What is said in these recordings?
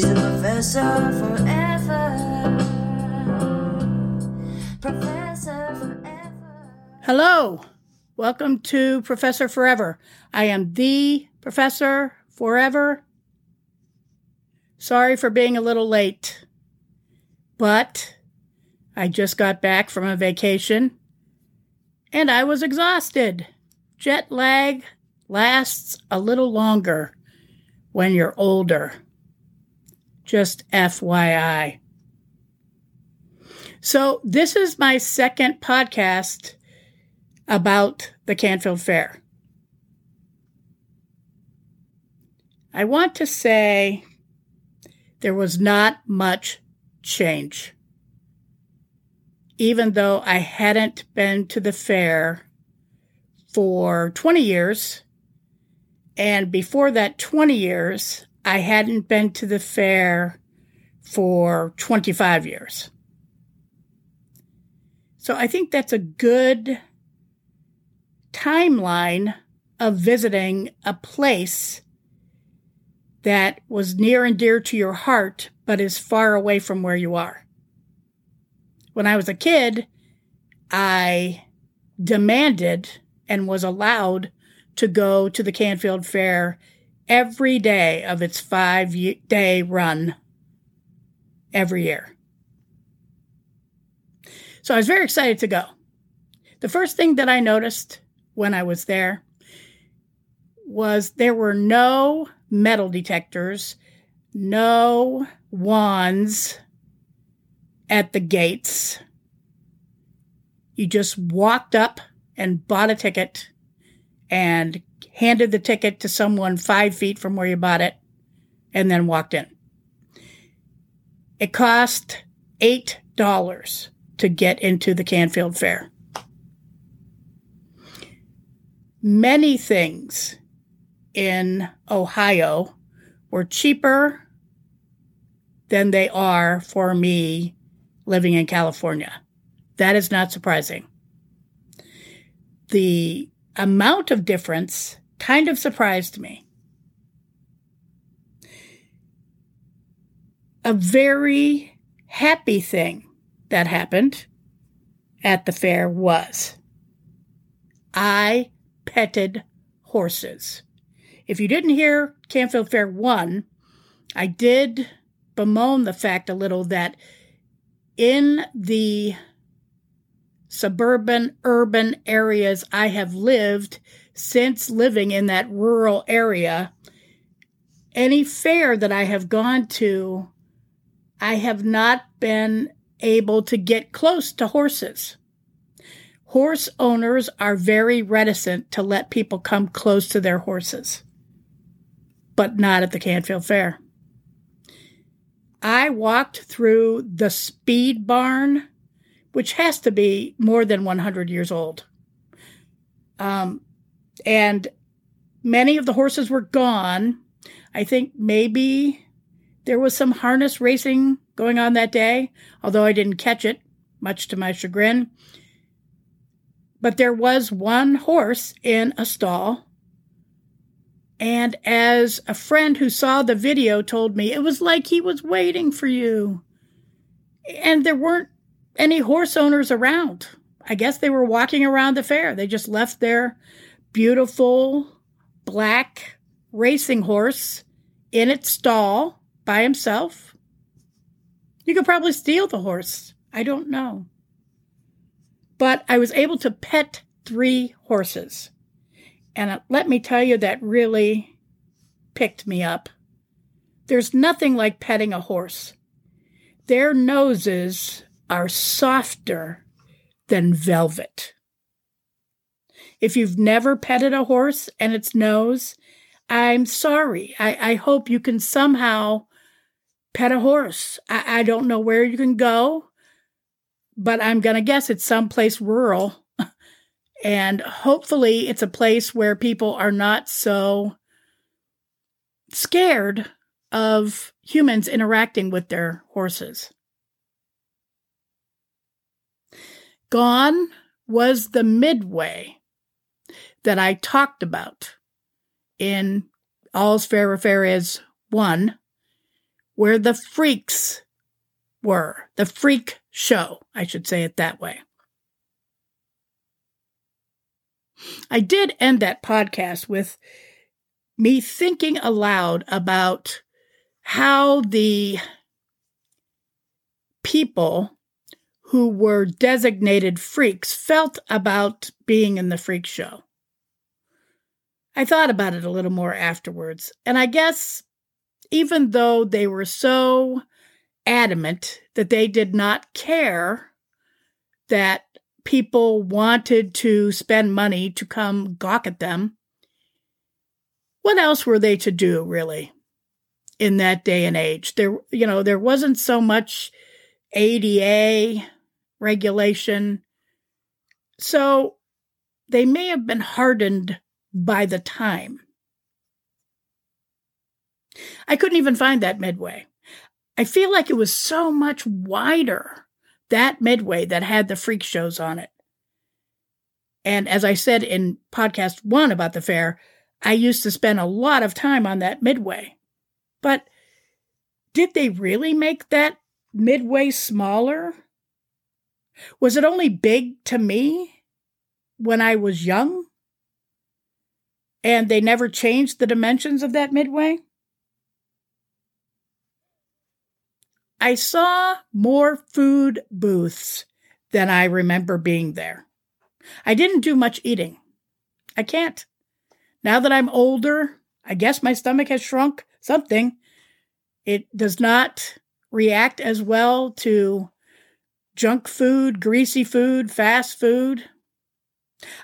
She's a professor forever. Professor forever. Hello, welcome to Professor Forever. I am the Professor Forever. Sorry for being a little late, but I just got back from a vacation and I was exhausted. Jet lag lasts a little longer when you're older. Just FYI. So, this is my second podcast about the Canfield Fair. I want to say there was not much change. Even though I hadn't been to the fair for 20 years, and before that 20 years, I hadn't been to the fair for 25 years. So I think that's a good timeline of visiting a place that was near and dear to your heart, but is far away from where you are. When I was a kid, I demanded and was allowed to go to the Canfield Fair every day of its five day run every year. So I was very excited to go. The first thing that I noticed when I was there was there were no metal detectors, no wands at the gates. You just walked up and bought a ticket and handed the ticket to someone five feet from where you bought it and then walked in. It cost $8 to get into the Canfield Fair. Many things in Ohio were cheaper than they are for me living in California. That is not surprising. The amount of difference kind of surprised me. A very happy thing that happened at the fair was I petted horses. If you didn't hear Canfield Fair 1, I did bemoan the fact a little that in the suburban, urban areas I have lived since living in that rural area, any fair that I have gone to, I have not been able to get close to horses. Horse owners are very reticent to let people come close to their horses, but not at the Canfield Fair. I walked through the speed barn, which has to be more than 100 years old. Um, and many of the horses were gone. I think maybe there was some harness racing going on that day, although I didn't catch it, much to my chagrin. But there was one horse in a stall. And as a friend who saw the video told me, it was like he was waiting for you. And there weren't any horse owners around. I guess they were walking around the fair. They just left their beautiful black racing horse in its stall by himself. You could probably steal the horse. I don't know. But I was able to pet three horses. And uh, let me tell you, that really picked me up. There's nothing like petting a horse. Their noses are softer than velvet. If you've never petted a horse and its nose, I'm sorry. I, I hope you can somehow pet a horse. I, I don't know where you can go, but I'm going to guess it's someplace rural. and hopefully it's a place where people are not so scared of humans interacting with their horses. Gone was the midway that I talked about in All's Fair Where Fair is 1, where the freaks were, the freak show, I should say it that way. I did end that podcast with me thinking aloud about how the people who were designated freaks felt about being in the freak show. I thought about it a little more afterwards, and I guess even though they were so adamant that they did not care that people wanted to spend money to come gawk at them, what else were they to do, really, in that day and age? There, you know, there wasn't so much ADA regulation. So they may have been hardened by the time. I couldn't even find that midway. I feel like it was so much wider, that midway that had the freak shows on it. And as I said in podcast one about the fair, I used to spend a lot of time on that midway. But did they really make that midway smaller? Was it only big to me when I was young? And they never changed the dimensions of that midway? I saw more food booths than I remember being there. I didn't do much eating. I can't. Now that I'm older, I guess my stomach has shrunk something. It does not react as well to junk food, greasy food, fast food.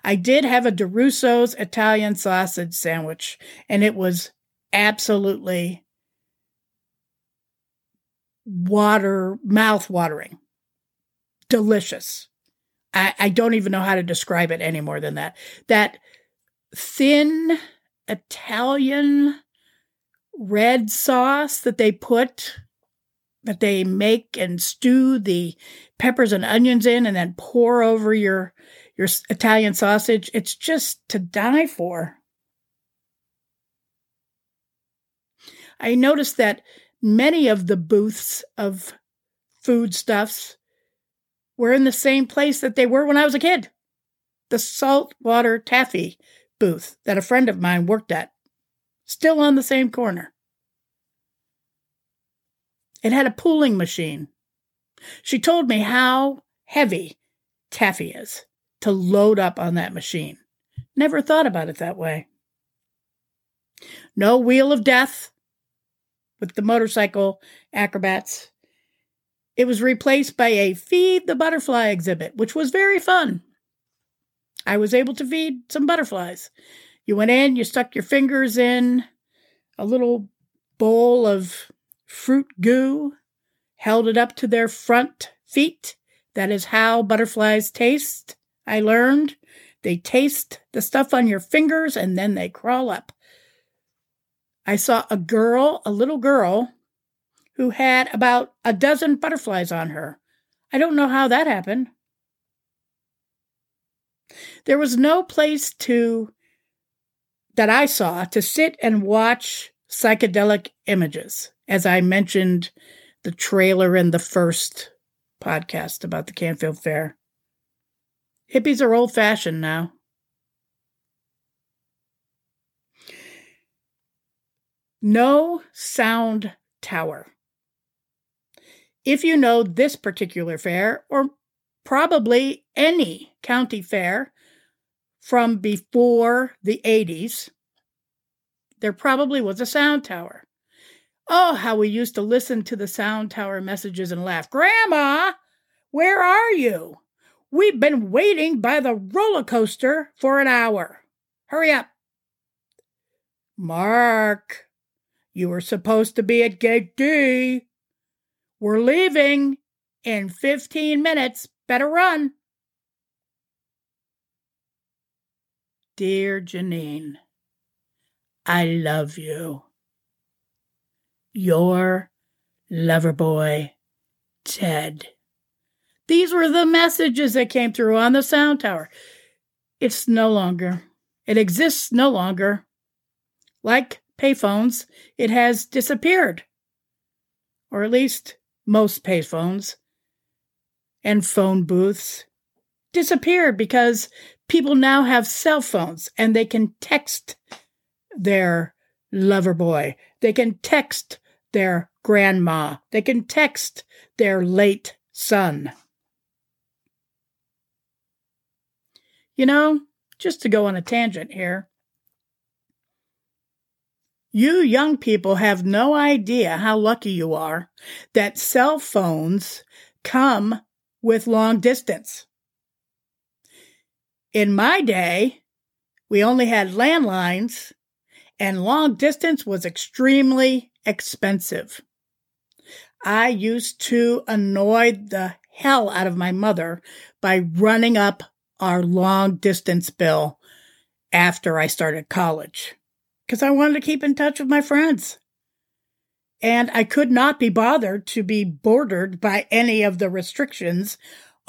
I did have a DeRusso's Italian sausage sandwich, and it was absolutely water, mouth watering. Delicious. I, I don't even know how to describe it any more than that. That thin Italian red sauce that they put that they make and stew the peppers and onions in and then pour over your your Italian sausage. It's just to die for. I noticed that many of the booths of foodstuffs were in the same place that they were when I was a kid. The saltwater taffy booth that a friend of mine worked at, still on the same corner. It had a pooling machine. She told me how heavy taffy is to load up on that machine. Never thought about it that way. No wheel of death with the motorcycle acrobats. It was replaced by a feed the butterfly exhibit, which was very fun. I was able to feed some butterflies. You went in, you stuck your fingers in a little bowl of fruit goo, held it up to their front feet. That is how butterflies taste. I learned they taste the stuff on your fingers and then they crawl up. I saw a girl, a little girl, who had about a dozen butterflies on her. I don't know how that happened. There was no place to that I saw to sit and watch psychedelic images as I mentioned the trailer in the first podcast about the Canfield Fair. Hippies are old fashioned now. No sound tower. If you know this particular fair, or probably any county fair from before the 80s, there probably was a sound tower. Oh, how we used to listen to the sound tower messages and laugh. Grandma, where are you? We've been waiting by the roller coaster for an hour. Hurry up. Mark, you were supposed to be at gate D. We're leaving in 15 minutes. Better run. Dear Janine, I love you. Your lover boy, Ted. These were the messages that came through on the sound tower. It's no longer. It exists no longer. Like payphones, it has disappeared. Or at least most payphones and phone booths disappeared because people now have cell phones and they can text their lover boy. They can text their grandma. They can text their late son. You know, just to go on a tangent here, you young people have no idea how lucky you are that cell phones come with long distance. In my day, we only had landlines, and long distance was extremely expensive. I used to annoy the hell out of my mother by running up our long distance bill after I started college because I wanted to keep in touch with my friends. And I could not be bothered to be bordered by any of the restrictions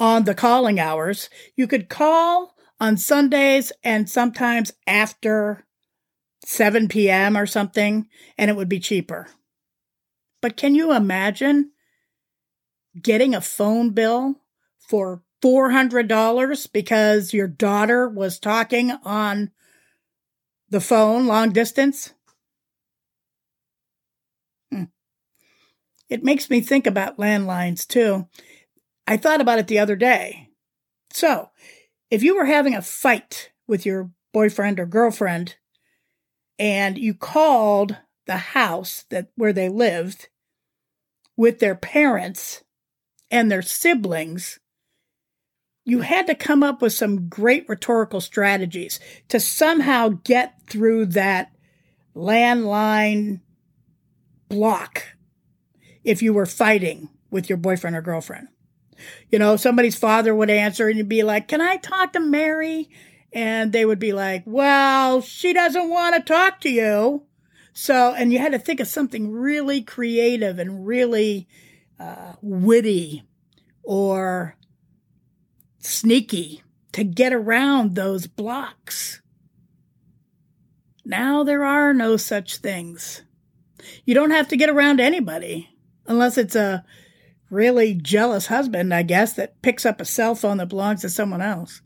on the calling hours. You could call on Sundays and sometimes after 7 p.m. or something, and it would be cheaper. But can you imagine getting a phone bill for $400 because your daughter was talking on the phone long distance? Hmm. It makes me think about landlines too. I thought about it the other day. So, if you were having a fight with your boyfriend or girlfriend and you called the house that where they lived with their parents and their siblings, you had to come up with some great rhetorical strategies to somehow get through that landline block if you were fighting with your boyfriend or girlfriend. You know, somebody's father would answer and you'd be like, Can I talk to Mary? And they would be like, Well, she doesn't want to talk to you. So, and you had to think of something really creative and really uh, witty or sneaky to get around those blocks. Now there are no such things. You don't have to get around anybody unless it's a really jealous husband, I guess, that picks up a cell phone that belongs to someone else.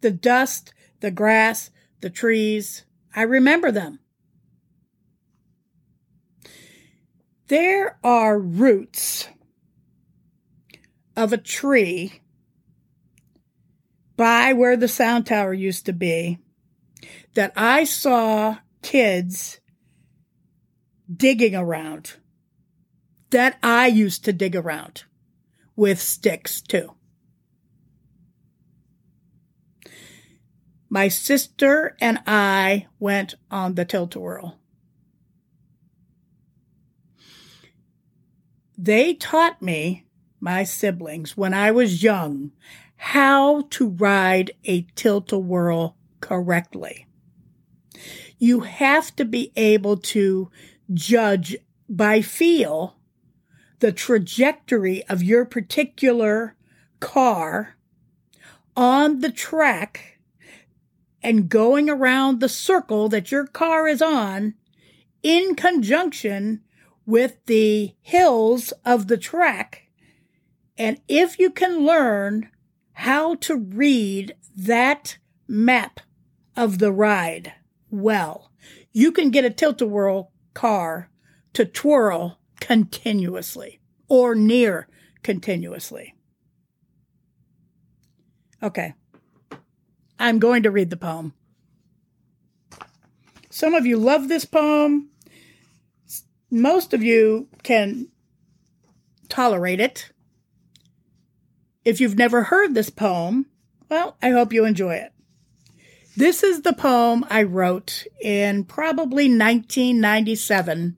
The dust, the grass, the trees, I remember them. There are roots of a tree by where the sound tower used to be that I saw kids digging around that I used to dig around with sticks too. My sister and I went on the tilt-a-whirl. They taught me, my siblings, when I was young, how to ride a tilt-a-whirl correctly. You have to be able to judge by feel the trajectory of your particular car on the track and going around the circle that your car is on in conjunction with the hills of the track. And if you can learn how to read that map of the ride well, you can get a tilt-a-whirl car to twirl continuously or near continuously. Okay. I'm going to read the poem. Some of you love this poem. Most of you can tolerate it. If you've never heard this poem, well, I hope you enjoy it. This is the poem I wrote in probably 1997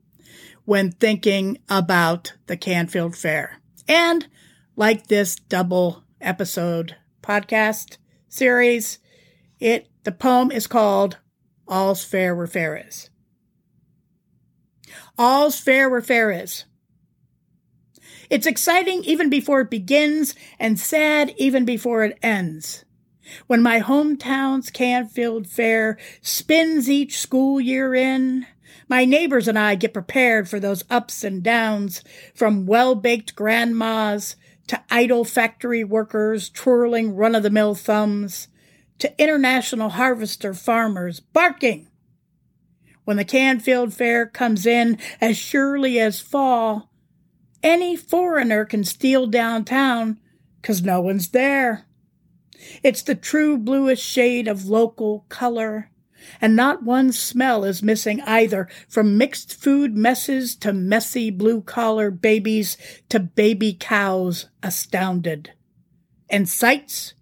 when thinking about the Canfield Fair. And like this double episode podcast series, it the poem is called All's Fair Where Fair Is. All's fair where fair is. It's exciting even before it begins and sad even before it ends. When my hometown's Canfield Fair spins each school year in, my neighbors and I get prepared for those ups and downs from well-baked grandmas to idle factory workers twirling run-of-the-mill thumbs to international harvester farmers barking when the Canfield Fair comes in as surely as fall, any foreigner can steal downtown 'cause no one's there. It's the true bluest shade of local color, and not one smell is missing either, from mixed food messes to messy blue collar babies to baby cows astounded. And sights?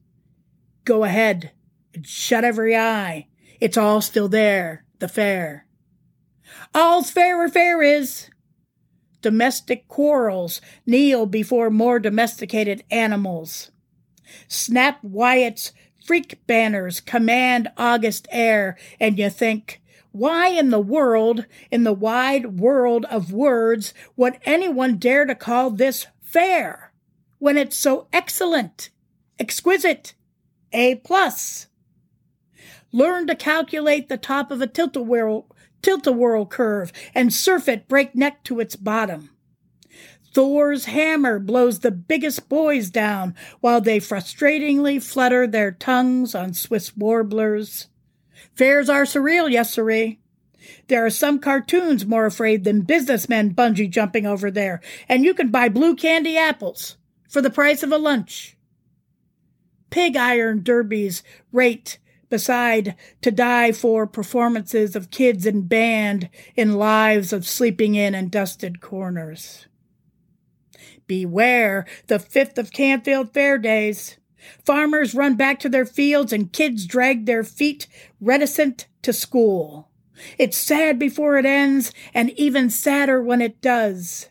Go ahead and shut every eye. It's all still there, the fair. All's fair where fair is. Domestic quarrels kneel before more domesticated animals. Snap Wyatt's freak banners command August air, and you think, why in the world, in the wide world of words, would anyone dare to call this fair when it's so excellent, exquisite, A plus? Learn to calculate the top of a tilt-a-whirl tilt-a-whirl curve and surf it breakneck to its bottom. Thor's hammer blows the biggest boys down while they frustratingly flutter their tongues on Swiss warblers. Fairs are surreal, yes, sirree. There are some cartoons more afraid than businessmen bungee jumping over there, and you can buy blue candy apples for the price of a lunch. Pig iron derbies rate beside to die for performances of kids in band in lives of sleeping in and dusted corners. Beware the 5th of Canfield Fair days. Farmers run back to their fields and kids drag their feet reticent to school. It's sad before it ends and even sadder when it does.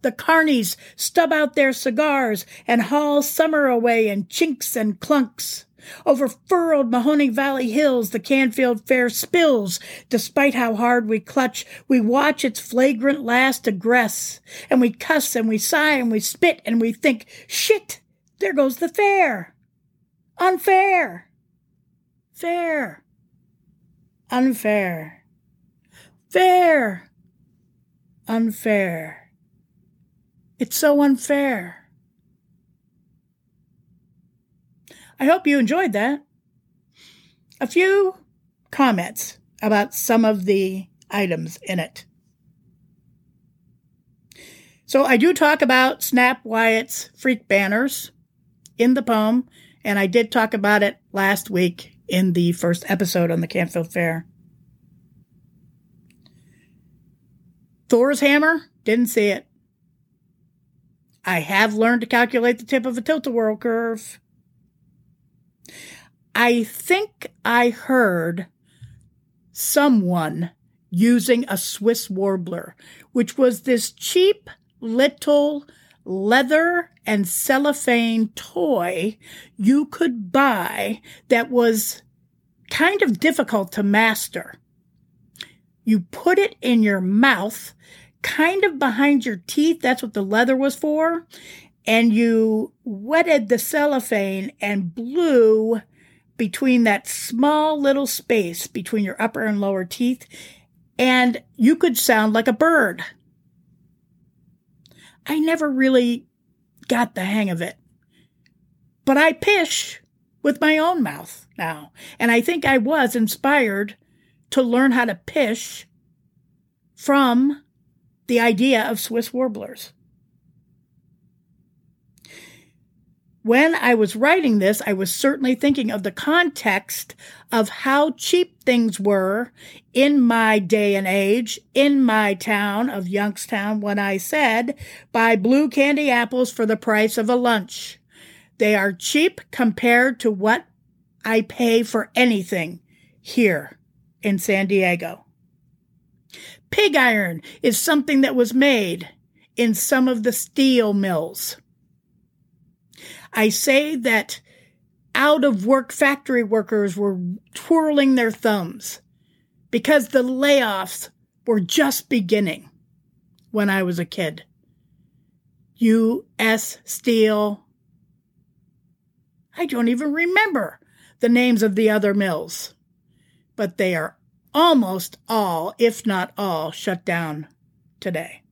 The carnies stub out their cigars and haul summer away in chinks and clunks. Over furrowed Mahoning Valley hills, the Canfield Fair spills. Despite how hard we clutch, we watch its flagrant last egress. And we cuss and we sigh and we spit and we think, shit, there goes the fair. Unfair. Fair. Unfair. Fair. Unfair. It's so unfair. I hope you enjoyed that. A few comments about some of the items in it. So I do talk about Snap Wyatt's freak banners in the poem, and I did talk about it last week in the first episode on the Canfield Fair. Thor's hammer, didn't see it. I have learned to calculate the tip of a tilt-a-whirl curve. I think I heard someone using a Swiss warbler, which was this cheap little leather and cellophane toy you could buy that was kind of difficult to master. You put it in your mouth, kind of behind your teeth. That's what the leather was for. And you wetted the cellophane and blew between that small little space between your upper and lower teeth, and you could sound like a bird. I never really got the hang of it. But I pish with my own mouth now, and I think I was inspired to learn how to pish from the idea of Swiss warblers. When I was writing this, I was certainly thinking of the context of how cheap things were in my day and age, in my town of Youngstown, when I said, buy blue candy apples for the price of a lunch. They are cheap compared to what I pay for anything here in San Diego. Pig iron is something that was made in some of the steel mills. I say that out of work factory workers were twirling their thumbs because the layoffs were just beginning when I was a kid. U.S. Steel. I don't even remember the names of the other mills, but they are almost all, if not all, shut down today.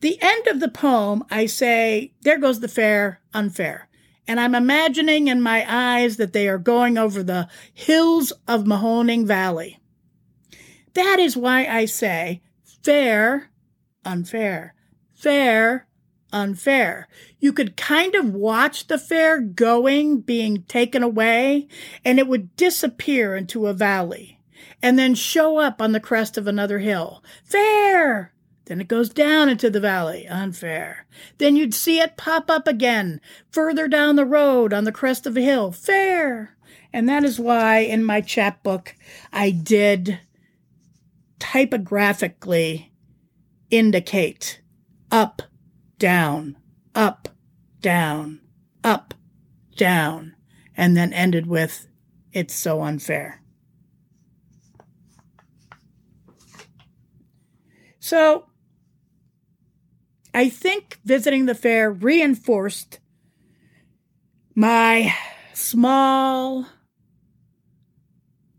The end of the poem, I say, There goes the fair, unfair. And I'm imagining in my eyes that they are going over the hills of Mahoning Valley. That is why I say, fair, unfair, fair, unfair. You could kind of watch the fair going, being taken away, and it would disappear into a valley and then show up on the crest of another hill. Fair, then it goes down into the valley. Unfair. Then you'd see it pop up again further down the road on the crest of a hill. Fair. And that is why in my chapbook I did typographically indicate up, down, up, down, up, down, and then ended with it's so unfair. So I think visiting the fair reinforced my small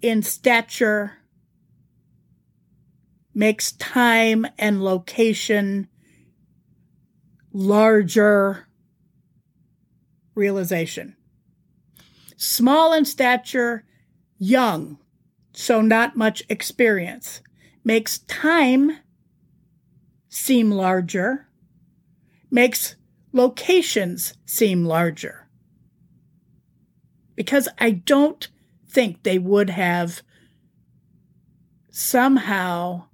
in stature makes time and location larger realization. Small in stature, young, so not much experience, makes time seem larger makes locations seem larger. Because I don't think they would have somehow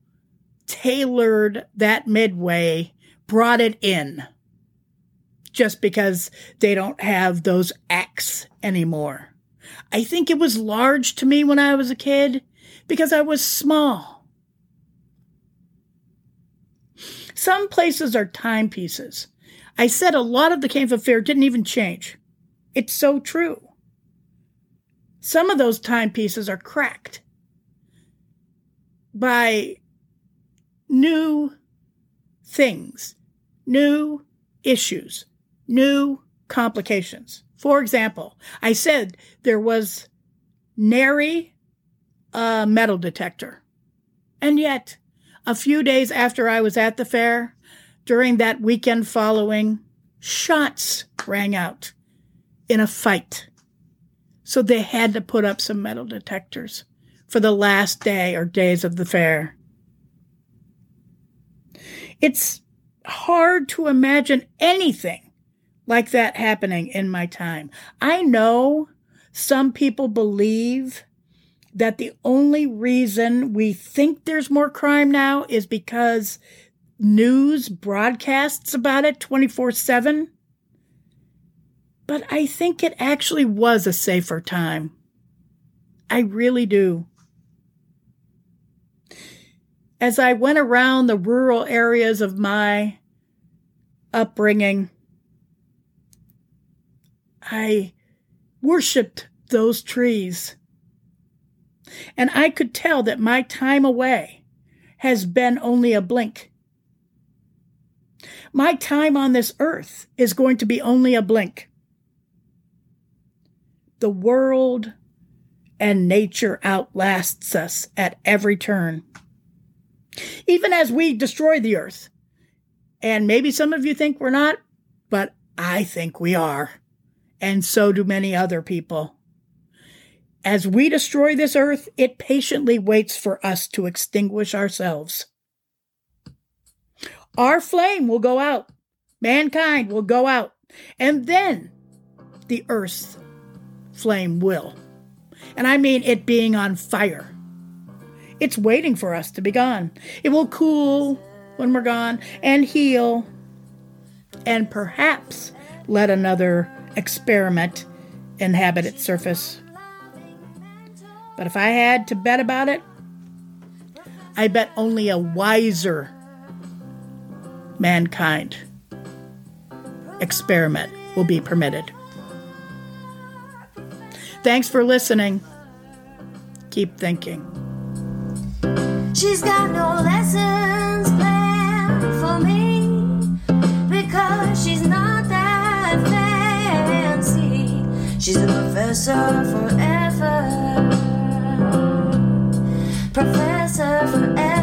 tailored that midway, brought it in, just because they don't have those acts anymore. I think it was large to me when I was a kid because I was small. Some places are timepieces. I said a lot of the Canfield Fair didn't even change. It's so true. Some of those timepieces are cracked by new things, new issues, new complications. For example, I said there was nary a metal detector. And yet, a few days after I was at the fair, during that weekend following, shots rang out in a fight. So they had to put up some metal detectors for the last day or days of the fair. It's hard to imagine anything like that happening in my time. I know some people believe that the only reason we think there's more crime now is because news broadcasts about it 24 7. But I think it actually was a safer time. I really do. As I went around the rural areas of my upbringing, I worshiped those trees and I could tell that my time away has been only a blink. My time on this earth is going to be only a blink. The world and nature outlasts us at every turn. Even as we destroy the earth. And maybe some of you think we're not, but I think we are. And so do many other people. As we destroy this earth, it patiently waits for us to extinguish ourselves. our flame will go out. Mankind will go out. And then the earth's flame will. And I mean it being on fire. It's waiting for us to be gone. It will cool when we're gone and heal and perhaps let another experiment inhabit its surface. But if I had to bet about it, I bet only a wiser mankind experiment will be permitted. Thanks for listening. Keep thinking. She's got no lessons planned for me because she's not that fancy. She's a professor forever. professor forever.